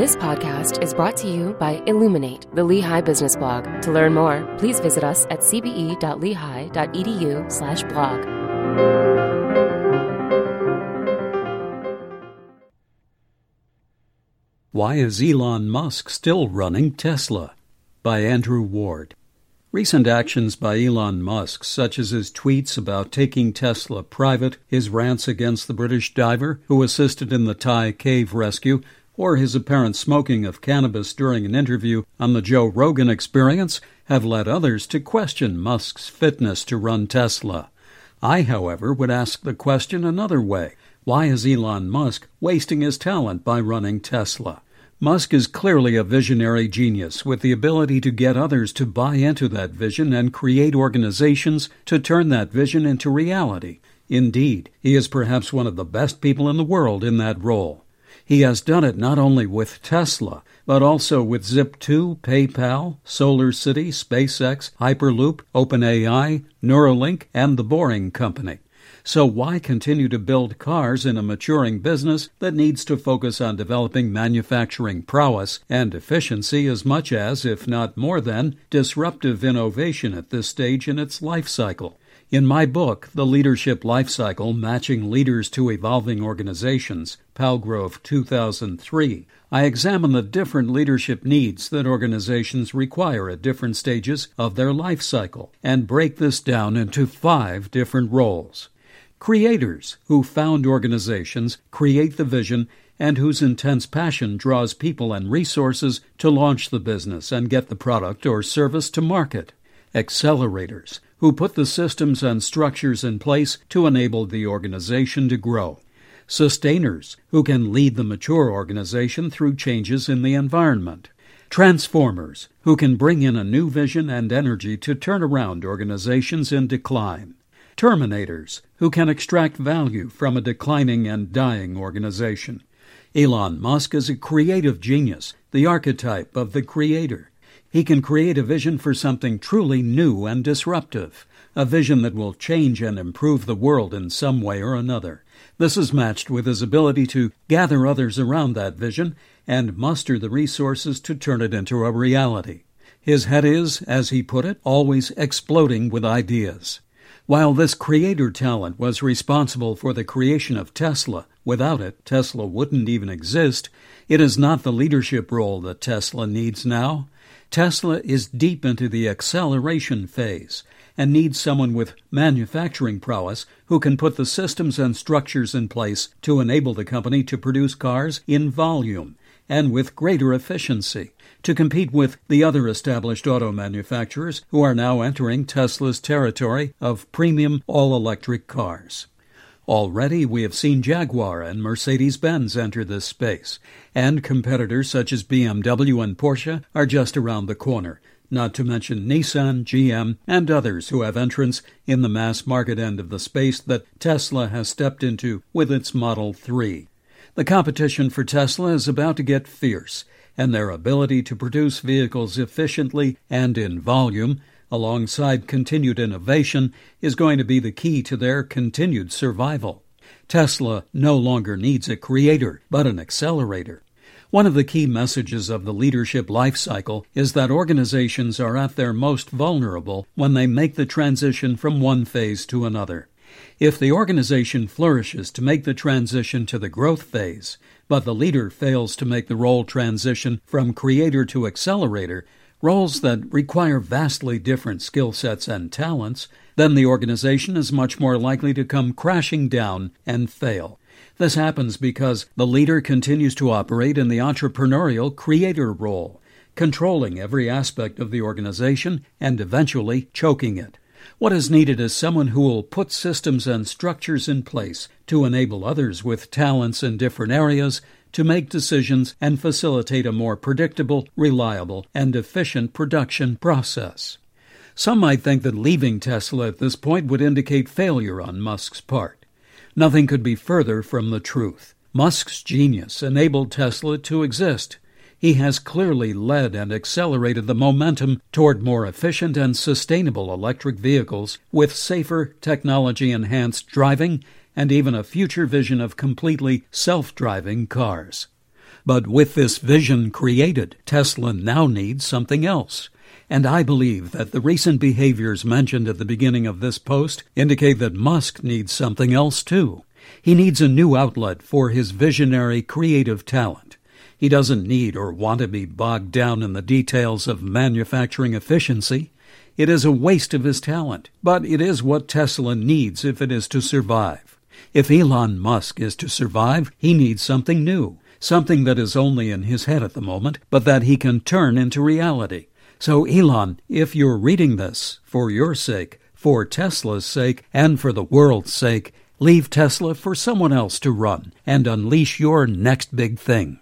This podcast is brought to you by Illuminate, the Lehigh Business Blog. To learn more, please visit us at cbe.lehigh.edu slash blog. Why is Elon Musk still running Tesla? By Andrew Ward. Recent actions by Elon Musk, such as his tweets about taking Tesla private, his rants against the British diver who assisted in the Thai cave rescue, or his apparent smoking of cannabis during an interview on the Joe Rogan experience, have led others to question Musk's fitness to run Tesla. I, however, would ask the question another way. Why is Elon Musk wasting his talent by running Tesla? Musk is clearly a visionary genius with the ability to get others to buy into that vision and create organizations to turn that vision into reality. Indeed, he is perhaps one of the best people in the world in that role. He has done it not only with Tesla, but also with Zip2, PayPal, Solar City, SpaceX, Hyperloop, OpenAI, Neuralink, and The Boring Company. So why continue to build cars in a maturing business that needs to focus on developing manufacturing prowess and efficiency as much as, if not more than, disruptive innovation at this stage in its life cycle? In my book, The Leadership Life Cycle Matching Leaders to Evolving Organizations, Palgrave 2003, I examine the different leadership needs that organizations require at different stages of their life cycle and break this down into five different roles. Creators who found organizations, create the vision, and whose intense passion draws people and resources to launch the business and get the product or service to market. Accelerators who put the systems and structures in place to enable the organization to grow. Sustainers who can lead the mature organization through changes in the environment. Transformers who can bring in a new vision and energy to turn around organizations in decline terminators who can extract value from a declining and dying organization. Elon Musk is a creative genius, the archetype of the creator. He can create a vision for something truly new and disruptive, a vision that will change and improve the world in some way or another. This is matched with his ability to gather others around that vision and muster the resources to turn it into a reality. His head is, as he put it, always exploding with ideas. While this creator talent was responsible for the creation of Tesla, without it, Tesla wouldn't even exist, it is not the leadership role that Tesla needs now. Tesla is deep into the acceleration phase and needs someone with manufacturing prowess who can put the systems and structures in place to enable the company to produce cars in volume and with greater efficiency to compete with the other established auto manufacturers who are now entering Tesla's territory of premium all electric cars. Already we have seen Jaguar and Mercedes Benz enter this space, and competitors such as BMW and Porsche are just around the corner, not to mention Nissan, GM, and others who have entrance in the mass market end of the space that Tesla has stepped into with its Model 3. The competition for Tesla is about to get fierce, and their ability to produce vehicles efficiently and in volume, alongside continued innovation, is going to be the key to their continued survival. Tesla no longer needs a creator, but an accelerator. One of the key messages of the leadership life cycle is that organizations are at their most vulnerable when they make the transition from one phase to another. If the organization flourishes to make the transition to the growth phase, but the leader fails to make the role transition from creator to accelerator, roles that require vastly different skill sets and talents, then the organization is much more likely to come crashing down and fail. This happens because the leader continues to operate in the entrepreneurial creator role, controlling every aspect of the organization and eventually choking it. What is needed is someone who will put systems and structures in place to enable others with talents in different areas to make decisions and facilitate a more predictable, reliable, and efficient production process. Some might think that leaving Tesla at this point would indicate failure on Musk's part. Nothing could be further from the truth. Musk's genius enabled Tesla to exist he has clearly led and accelerated the momentum toward more efficient and sustainable electric vehicles with safer, technology enhanced driving and even a future vision of completely self driving cars. But with this vision created, Tesla now needs something else. And I believe that the recent behaviors mentioned at the beginning of this post indicate that Musk needs something else too. He needs a new outlet for his visionary creative talent. He doesn't need or want to be bogged down in the details of manufacturing efficiency. It is a waste of his talent, but it is what Tesla needs if it is to survive. If Elon Musk is to survive, he needs something new, something that is only in his head at the moment, but that he can turn into reality. So, Elon, if you're reading this, for your sake, for Tesla's sake, and for the world's sake, leave Tesla for someone else to run and unleash your next big thing.